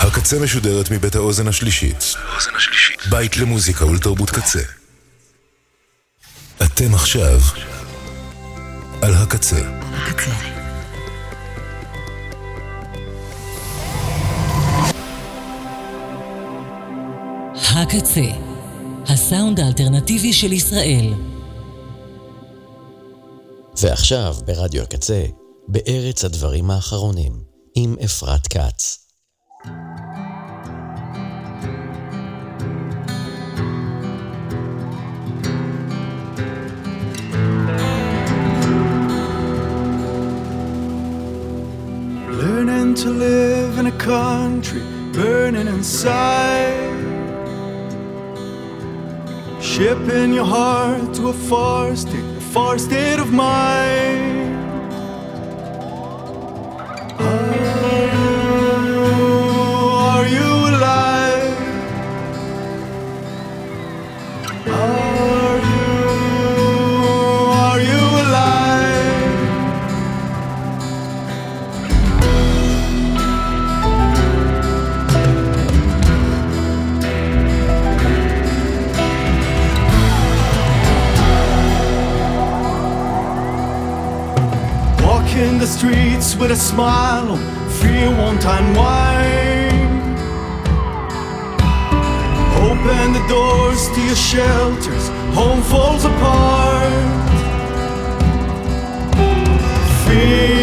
הקצה משודרת מבית האוזן השלישית. בית למוזיקה ולתרבות קצה. אתם עכשיו על הקצה. הקצה. הקצה, הסאונד האלטרנטיבי של ישראל. ועכשיו ברדיו הקצה, בארץ הדברים האחרונים, עם אפרת כץ. To live in a country burning inside. Shipping your heart to a far state, a far state of mind. Streets with a smile fear won't unwind. Open the doors to your shelters, home falls apart. Feel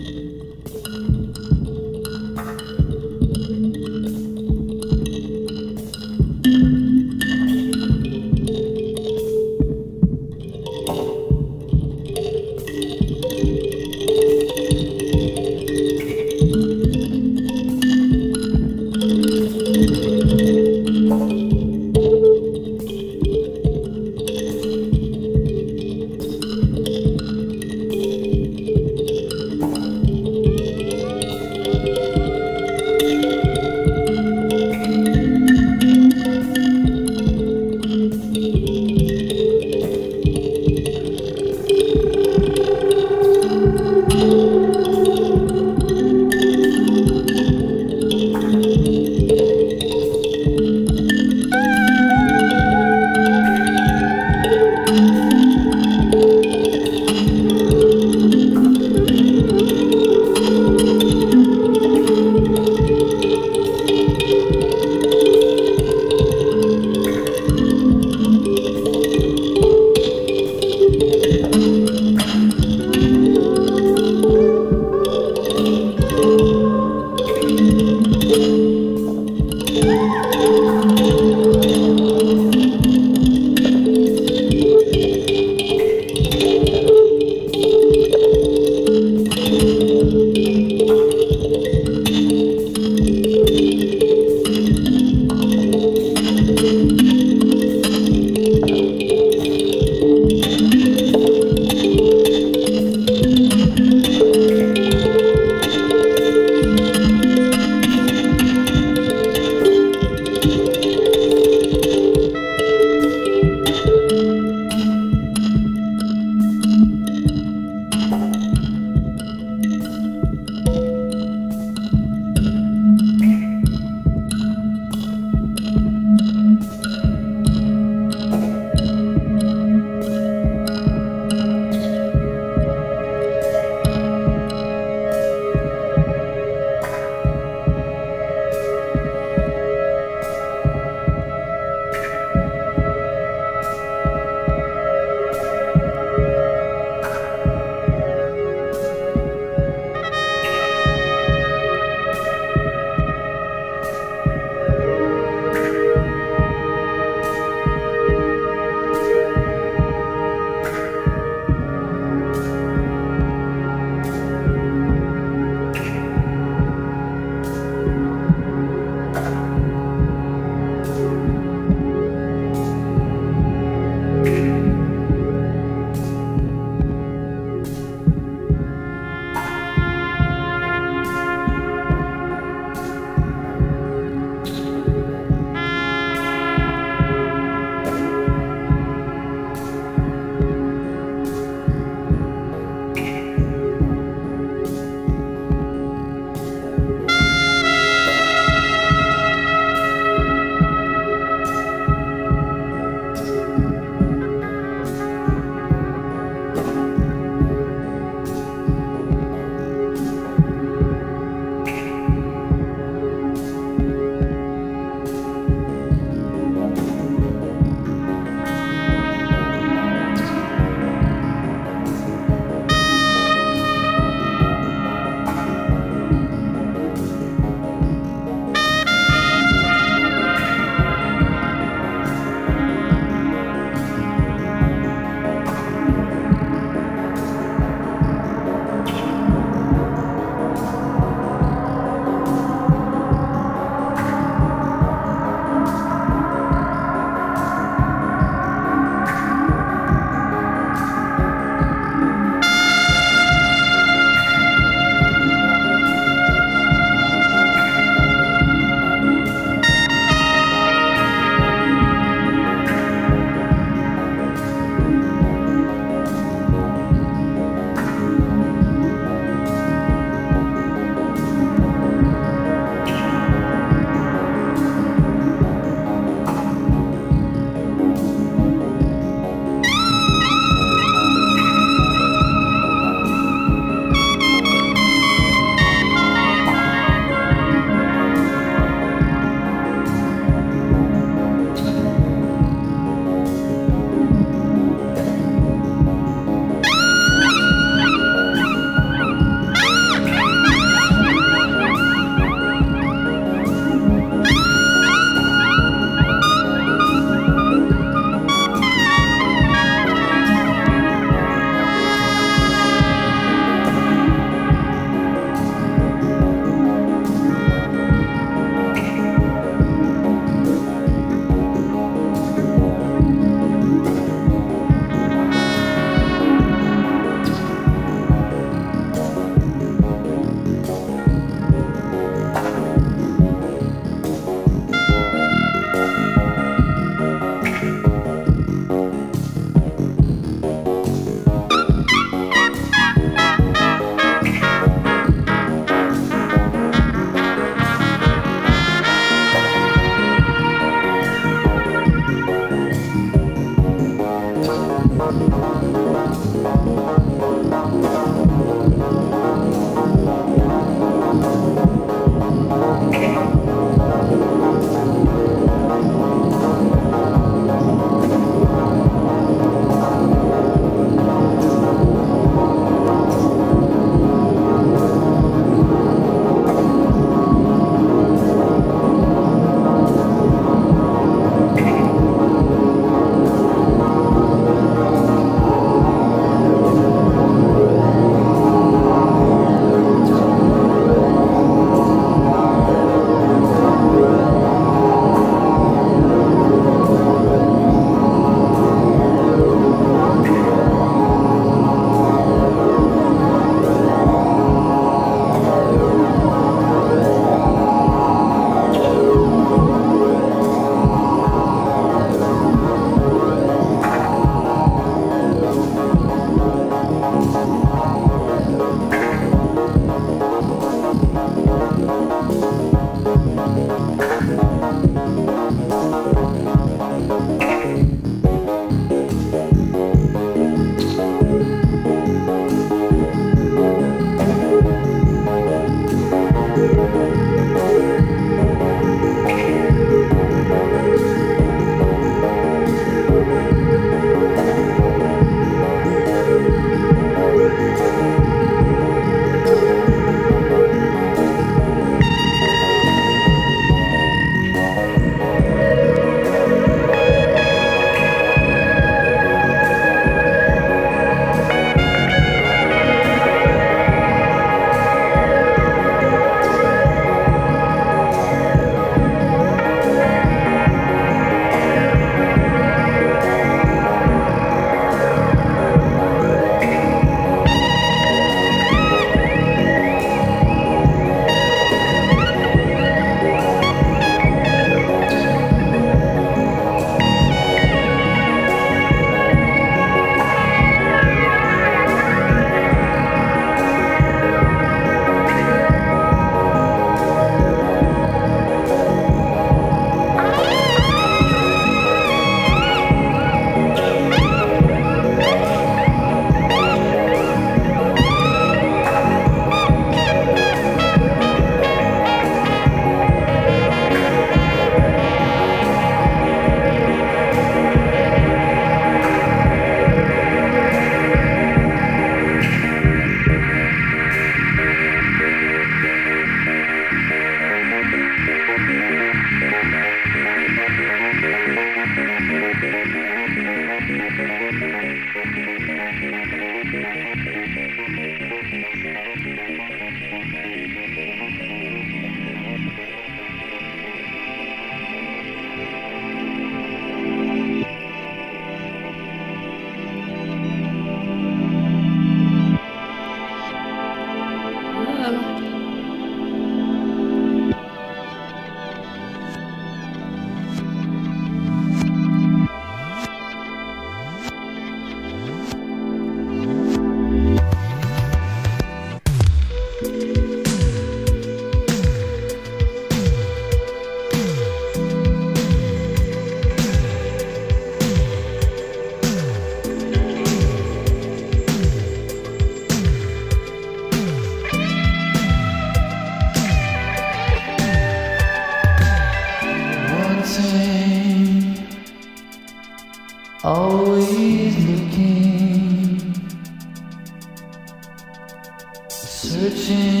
searching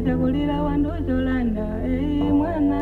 chakudira wandozolanda ei eh, mwana.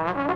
Uh-huh.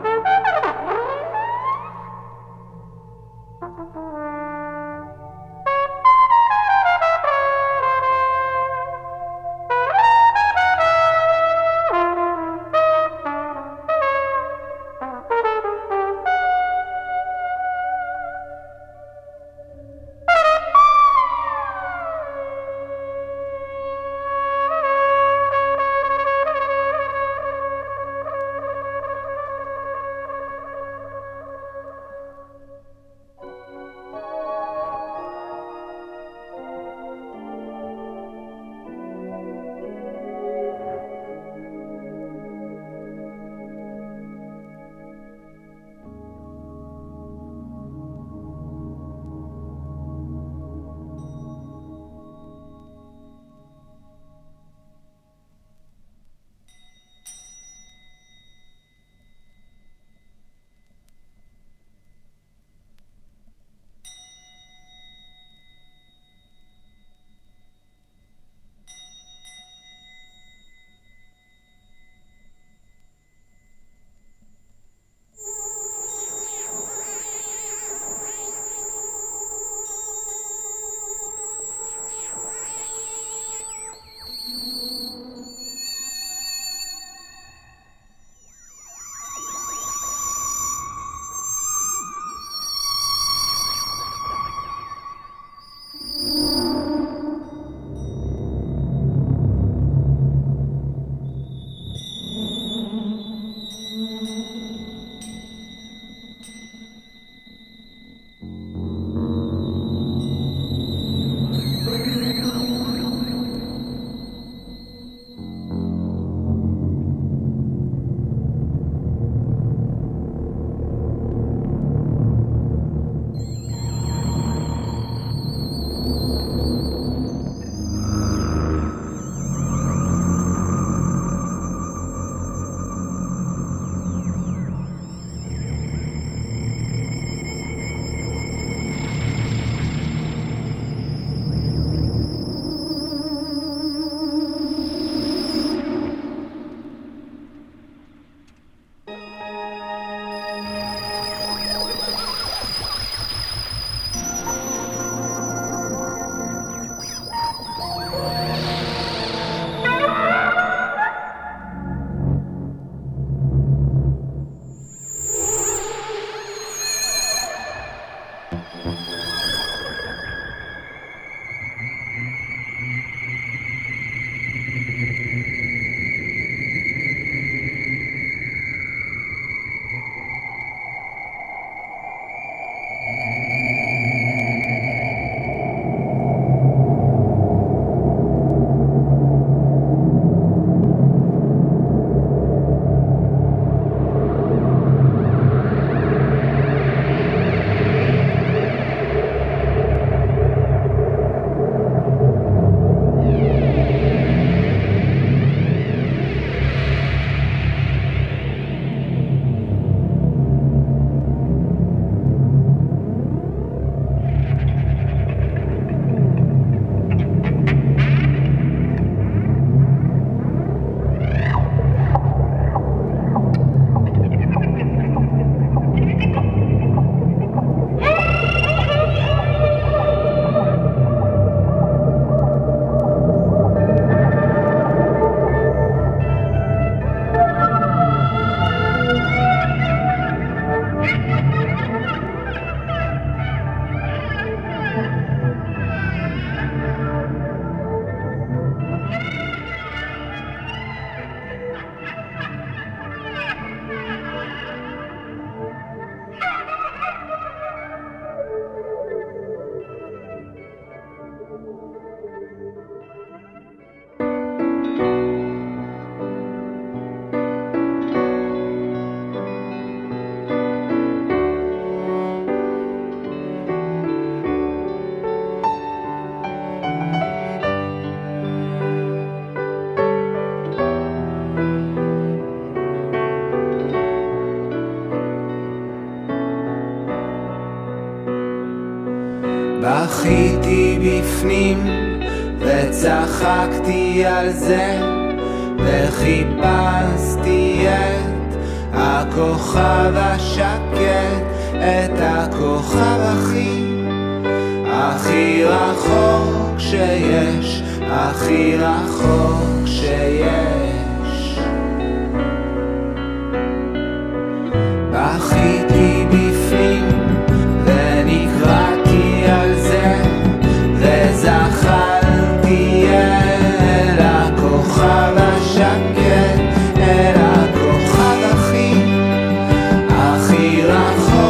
my heart.